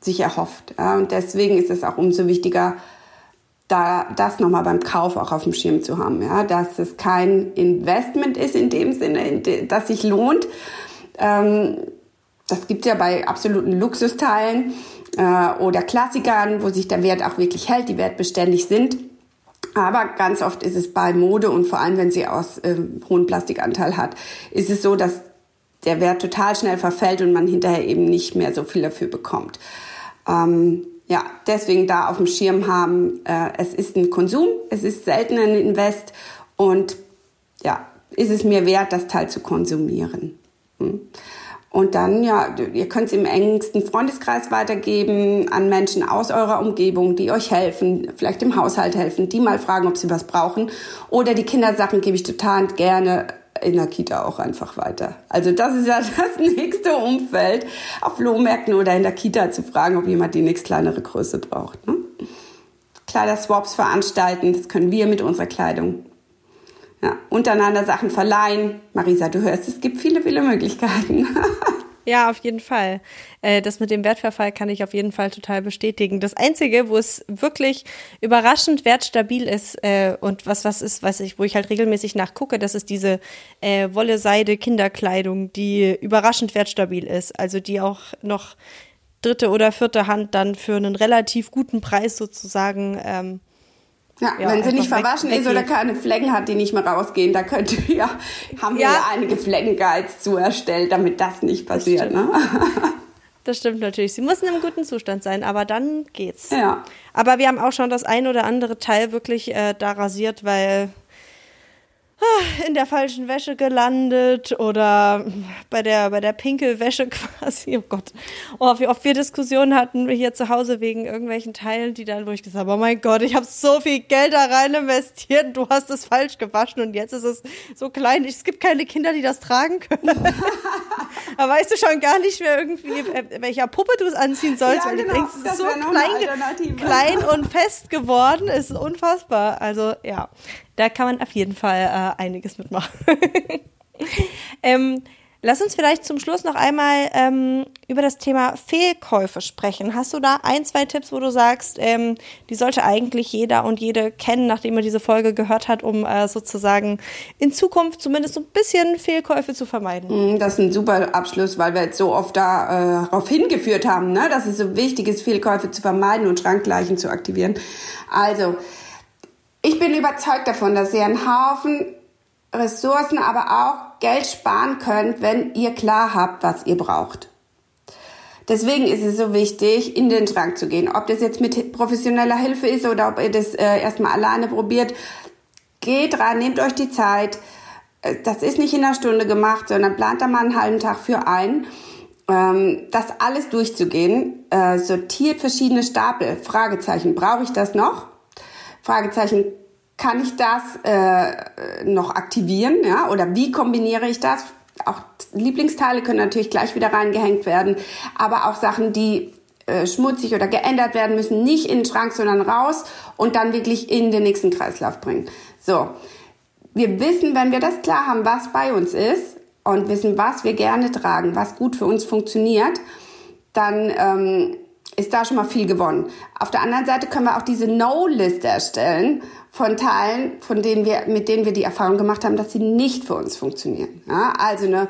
sich erhofft. Und deswegen ist es auch umso wichtiger, da das nochmal beim Kauf auch auf dem Schirm zu haben, ja, dass es kein Investment ist in dem Sinne, dass sich lohnt. Ähm, das gibt's ja bei absoluten Luxusteilen äh, oder Klassikern, wo sich der Wert auch wirklich hält, die wertbeständig sind. Aber ganz oft ist es bei Mode und vor allem, wenn sie aus äh, hohen Plastikanteil hat, ist es so, dass der Wert total schnell verfällt und man hinterher eben nicht mehr so viel dafür bekommt. Ähm, ja, deswegen da auf dem Schirm haben, äh, es ist ein Konsum, es ist selten ein Invest und ja, ist es mir wert, das Teil zu konsumieren. Hm. Und dann, ja, ihr könnt es im engsten Freundeskreis weitergeben an Menschen aus eurer Umgebung, die euch helfen, vielleicht im Haushalt helfen, die mal fragen, ob sie was brauchen. Oder die Kindersachen gebe ich total gerne in der Kita auch einfach weiter. Also das ist ja *laughs* das nächste Umfeld, auf Flohmärkten oder in der Kita zu fragen, ob jemand die nächst kleinere Größe braucht. Ne? Kleiderswaps veranstalten, das können wir mit unserer Kleidung. Ja, untereinander Sachen verleihen. Marisa, du hörst, es gibt viele, viele Möglichkeiten. *laughs* Ja, auf jeden Fall. Äh, das mit dem Wertverfall kann ich auf jeden Fall total bestätigen. Das Einzige, wo es wirklich überraschend wertstabil ist äh, und was was ist, was ich, wo ich halt regelmäßig nachgucke, das ist diese äh, Wolle Seide Kinderkleidung, die überraschend wertstabil ist, also die auch noch dritte oder vierte Hand dann für einen relativ guten Preis sozusagen ähm, ja, ja, wenn sie nicht verwaschen ist oder keine Flecken hat, die nicht mehr rausgehen, da könnt ihr *laughs* ja, haben wir ja, ja einige Fleckenguides zu erstellt, damit das nicht passiert. Das ne? *laughs* das stimmt natürlich. Sie müssen im guten Zustand sein, aber dann geht's. Ja. Aber wir haben auch schon das ein oder andere Teil wirklich äh, da rasiert, weil in der falschen Wäsche gelandet oder bei der, bei der Pinkelwäsche *laughs* quasi. Oh Gott. Oh, wie oft wir Diskussionen hatten hier zu Hause wegen irgendwelchen Teilen, die dann, wo ich gesagt habe, oh mein Gott, ich habe so viel Geld da rein investiert, du hast es falsch gewaschen und jetzt ist es so klein. Es gibt keine Kinder, die das tragen können. *laughs* da weißt du schon gar nicht mehr irgendwie, äh, welcher Puppe du es anziehen sollst, ja, weil genau. du denkst, es ist so klein, klein und fest geworden, es ist unfassbar. Also ja, da kann man auf jeden Fall äh, einiges mitmachen. *laughs* ähm, lass uns vielleicht zum Schluss noch einmal ähm, über das Thema Fehlkäufe sprechen. Hast du da ein, zwei Tipps, wo du sagst, ähm, die sollte eigentlich jeder und jede kennen, nachdem er diese Folge gehört hat, um äh, sozusagen in Zukunft zumindest so ein bisschen Fehlkäufe zu vermeiden? Mm, das ist ein super Abschluss, weil wir jetzt so oft darauf äh, hingeführt haben, ne? dass es so wichtig ist, Fehlkäufe zu vermeiden und Schrankgleichen zu aktivieren. Also, ich bin überzeugt davon, dass ihr einen Haufen Ressourcen, aber auch Geld sparen könnt, wenn ihr klar habt, was ihr braucht. Deswegen ist es so wichtig, in den Schrank zu gehen. Ob das jetzt mit professioneller Hilfe ist oder ob ihr das äh, erstmal alleine probiert. Geht rein, nehmt euch die Zeit, äh, das ist nicht in einer Stunde gemacht, sondern plant da mal einen halben Tag für ein, ähm, das alles durchzugehen, äh, sortiert verschiedene Stapel, Fragezeichen, brauche ich das noch? Fragezeichen, kann ich das äh, noch aktivieren, ja? Oder wie kombiniere ich das? Auch Lieblingsteile können natürlich gleich wieder reingehängt werden, aber auch Sachen, die äh, schmutzig oder geändert werden müssen, nicht in den Schrank, sondern raus und dann wirklich in den nächsten Kreislauf bringen. So, wir wissen, wenn wir das klar haben, was bei uns ist und wissen, was wir gerne tragen, was gut für uns funktioniert, dann ähm, ist da schon mal viel gewonnen. Auf der anderen Seite können wir auch diese No-Liste erstellen von Teilen, von denen wir, mit denen wir die Erfahrung gemacht haben, dass sie nicht für uns funktionieren. Ja, also eine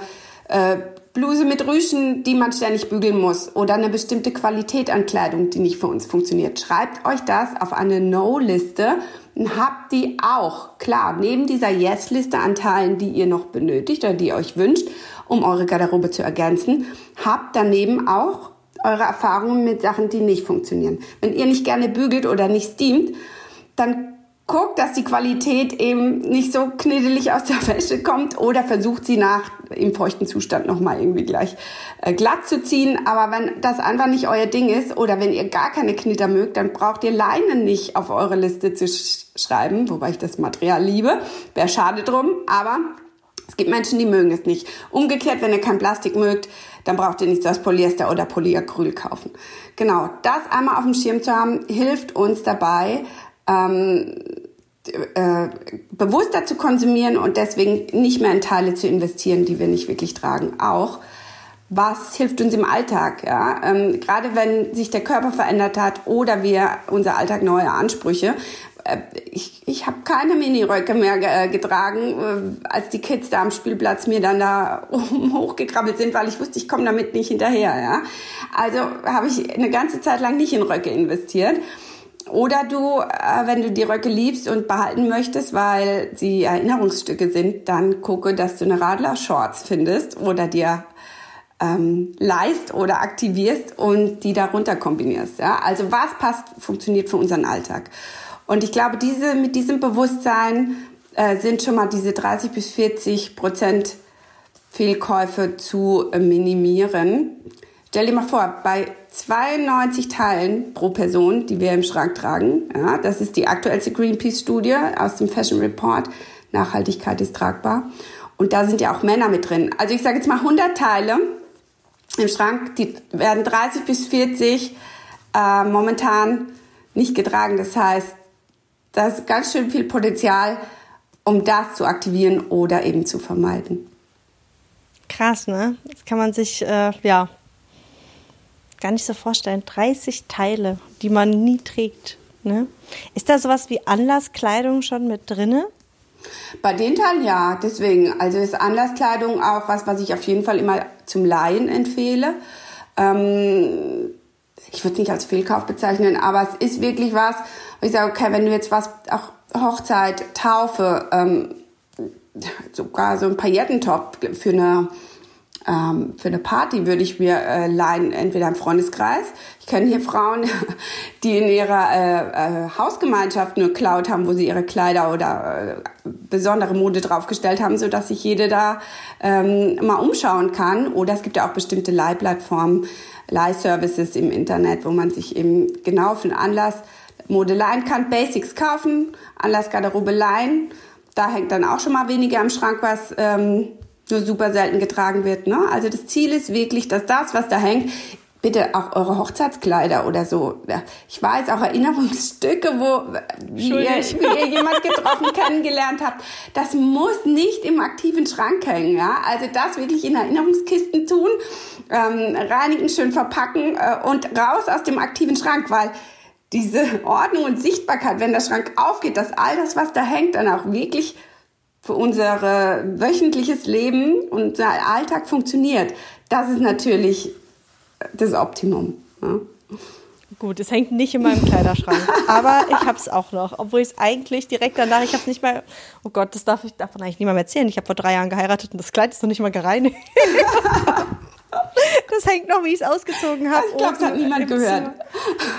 äh, Bluse mit Rüschen, die man ständig bügeln muss oder eine bestimmte Qualität an Kleidung, die nicht für uns funktioniert. Schreibt euch das auf eine No-Liste und habt die auch, klar, neben dieser Yes-Liste an Teilen, die ihr noch benötigt oder die ihr euch wünscht, um eure Garderobe zu ergänzen, habt daneben auch eure Erfahrungen mit Sachen, die nicht funktionieren. Wenn ihr nicht gerne bügelt oder nicht steamt, dann guckt, dass die Qualität eben nicht so kniddelig aus der *laughs* Wäsche kommt oder versucht sie nach im feuchten Zustand nochmal irgendwie gleich äh, glatt zu ziehen. Aber wenn das einfach nicht euer Ding ist oder wenn ihr gar keine Knitter mögt, dann braucht ihr Leinen nicht auf eure Liste zu sch schreiben, wobei ich das Material liebe. Wäre schade drum, aber es gibt Menschen, die mögen es nicht. Umgekehrt, wenn ihr kein Plastik mögt, dann braucht ihr nichts aus Polyester oder Polyacryl kaufen. Genau, das einmal auf dem Schirm zu haben, hilft uns dabei, ähm, äh, bewusster zu konsumieren und deswegen nicht mehr in Teile zu investieren, die wir nicht wirklich tragen. Auch was hilft uns im Alltag? Ja? Ähm, gerade wenn sich der Körper verändert hat oder wir unser Alltag neue Ansprüche. Äh, ich ich habe keine Miniröcke mehr getragen, äh, als die Kids da am Spielplatz mir dann da *laughs* hochgekrabbelt sind, weil ich wusste, ich komme damit nicht hinterher. Ja? Also habe ich eine ganze Zeit lang nicht in Röcke investiert. Oder du, äh, wenn du die Röcke liebst und behalten möchtest, weil sie Erinnerungsstücke sind, dann gucke, dass du eine Radler-Shorts findest oder dir ähm, leist oder aktivierst und die darunter kombinierst. Ja? Also was passt, funktioniert für unseren Alltag. Und ich glaube, diese, mit diesem Bewusstsein äh, sind schon mal diese 30 bis 40 Prozent Fehlkäufe zu minimieren. Stell dir mal vor, bei 92 Teilen pro Person, die wir im Schrank tragen. Ja, das ist die aktuellste Greenpeace-Studie aus dem Fashion Report. Nachhaltigkeit ist tragbar. Und da sind ja auch Männer mit drin. Also ich sage jetzt mal 100 Teile im Schrank, die werden 30 bis 40 äh, momentan nicht getragen. Das heißt, da ist ganz schön viel Potenzial, um das zu aktivieren oder eben zu vermeiden. Krass, ne? Das kann man sich, äh, ja, gar nicht so vorstellen. 30 Teile, die man nie trägt. Ne? Ist da sowas wie Anlasskleidung schon mit drinne? Bei den Teilen ja, deswegen. Also ist Anlasskleidung auch was, was ich auf jeden Fall immer zum Laien empfehle. Ähm, ich würde es nicht als Fehlkauf bezeichnen, aber es ist wirklich was, wo ich sage, okay, wenn du jetzt was, auch Hochzeit, Taufe, ähm, sogar so ein Paillettentop für eine ähm, für eine Party würde ich mir äh, leihen, entweder im Freundeskreis. Ich kenne hier Frauen, *laughs* die in ihrer äh, äh, Hausgemeinschaft eine Cloud haben, wo sie ihre Kleider oder äh, besondere Mode draufgestellt haben, so dass sich jede da ähm, mal umschauen kann. Oder es gibt ja auch bestimmte Leihplattformen, Leihservices im Internet, wo man sich eben genau für einen Anlass Mode leihen kann, Basics kaufen, Anlassgarderobe leihen. Da hängt dann auch schon mal weniger im Schrank, was ähm, nur super selten getragen wird. Ne? Also das Ziel ist wirklich, dass das, was da hängt, bitte auch eure Hochzeitskleider oder so. Ich weiß auch Erinnerungsstücke, wo wie ihr, wie ihr jemand getroffen *laughs* kennengelernt habt. Das muss nicht im aktiven Schrank hängen. Ja? Also das wirklich in Erinnerungskisten tun, ähm, reinigen, schön verpacken äh, und raus aus dem aktiven Schrank, weil diese Ordnung und Sichtbarkeit, wenn der Schrank aufgeht, dass all das, was da hängt, dann auch wirklich für unser wöchentliches Leben und unser Alltag funktioniert, das ist natürlich das Optimum. Ja. Gut, es hängt nicht in meinem Kleiderschrank, *laughs* aber ich habe es auch noch, obwohl ich es eigentlich direkt danach, ich habe es nicht mal, oh Gott, das darf ich davon eigentlich niemandem erzählen. Ich habe vor drei Jahren geheiratet und das Kleid ist noch nicht mal gereinigt. *laughs* das hängt noch, wie ich es ausgezogen habe. Ich glaube, das hat niemand gehört.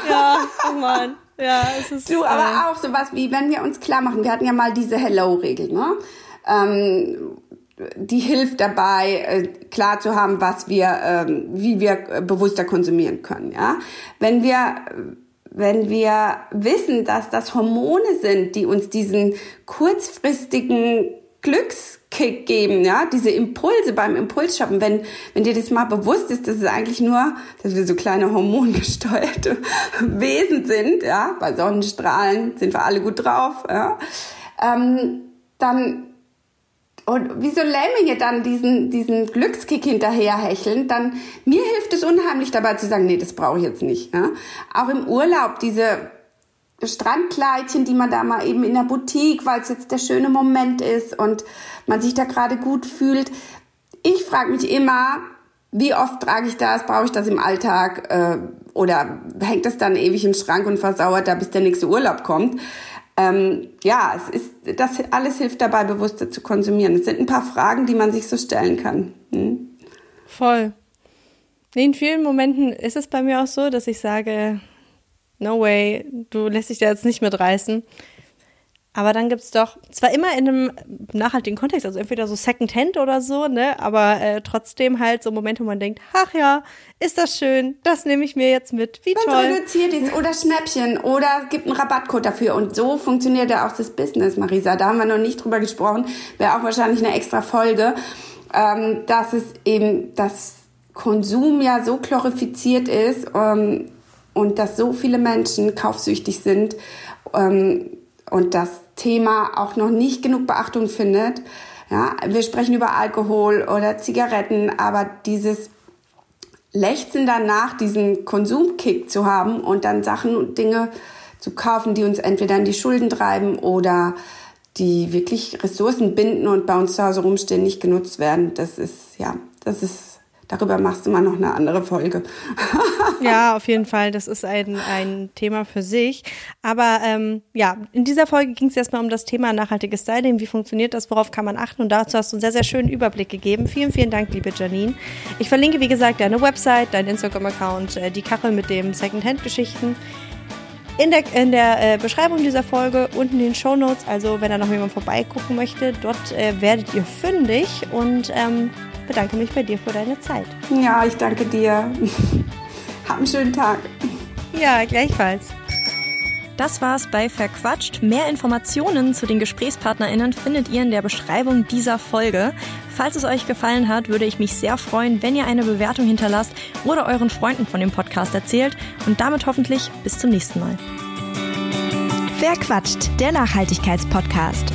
Ja, oh Mann. Ja, es ist. Du, aber äh, auch sowas wie, wenn wir uns klar machen, wir hatten ja mal diese Hello-Regel, ne? ähm, die hilft dabei, äh, klar zu haben, was wir, ähm, wie wir bewusster konsumieren können. Ja, wenn wir wenn wir wissen, dass das Hormone sind, die uns diesen kurzfristigen Glückskick geben, ja, diese Impulse beim Impulsshoppen, wenn, wenn dir das mal bewusst ist, dass es eigentlich nur, dass wir so kleine hormongesteuerte *laughs* Wesen sind, ja, bei Sonnenstrahlen sind wir alle gut drauf, ja, ähm, dann und wie so dann diesen, diesen Glückskick hinterherhecheln, dann mir hilft es unheimlich dabei zu sagen, nee, das brauche ich jetzt nicht. Ja? Auch im Urlaub diese Strandkleidchen, die man da mal eben in der Boutique, weil es jetzt der schöne Moment ist und man sich da gerade gut fühlt. Ich frage mich immer, wie oft trage ich das? Brauche ich das im Alltag? Äh, oder hängt das dann ewig im Schrank und versauert da, bis der nächste Urlaub kommt? ähm, ja, es ist, das alles hilft dabei, bewusster zu konsumieren. Es sind ein paar Fragen, die man sich so stellen kann. Hm? Voll. In vielen Momenten ist es bei mir auch so, dass ich sage, no way, du lässt dich da jetzt nicht mitreißen. Aber dann gibt es doch, zwar immer in einem nachhaltigen Kontext, also entweder so Secondhand oder so, ne, aber äh, trotzdem halt so Momente, wo man denkt, ach ja, ist das schön, das nehme ich mir jetzt mit, wie Wenn's toll. reduziert ist oder Schnäppchen oder gibt einen Rabattcode dafür und so funktioniert ja auch das Business, Marisa. Da haben wir noch nicht drüber gesprochen, wäre auch wahrscheinlich eine extra Folge, ähm, dass es eben, das Konsum ja so glorifiziert ist ähm, und dass so viele Menschen kaufsüchtig sind, ähm, und das Thema auch noch nicht genug Beachtung findet. Ja, wir sprechen über Alkohol oder Zigaretten, aber dieses Lechzen danach, diesen Konsumkick zu haben und dann Sachen und Dinge zu kaufen, die uns entweder in die Schulden treiben oder die wirklich Ressourcen binden und bei uns zu Hause rumstehen, nicht genutzt werden, das ist, ja, das ist darüber machst du mal noch eine andere Folge. *laughs* ja, auf jeden Fall. Das ist ein, ein Thema für sich. Aber ähm, ja, in dieser Folge ging es erstmal um das Thema nachhaltiges Styling. Wie funktioniert das? Worauf kann man achten? Und dazu hast du einen sehr, sehr schönen Überblick gegeben. Vielen, vielen Dank, liebe Janine. Ich verlinke, wie gesagt, deine Website, dein Instagram-Account, äh, die Kachel mit dem Secondhand-Geschichten in der, in der äh, Beschreibung dieser Folge und in den Show Notes. Also, wenn da noch jemand vorbeigucken möchte, dort äh, werdet ihr fündig. Und ähm, bedanke mich bei dir für deine Zeit. Ja, ich danke dir. Hab einen schönen Tag. Ja, gleichfalls. Das war's bei Verquatscht. Mehr Informationen zu den GesprächspartnerInnen findet ihr in der Beschreibung dieser Folge. Falls es euch gefallen hat, würde ich mich sehr freuen, wenn ihr eine Bewertung hinterlasst oder euren Freunden von dem Podcast erzählt und damit hoffentlich bis zum nächsten Mal. Verquatscht, der Nachhaltigkeitspodcast.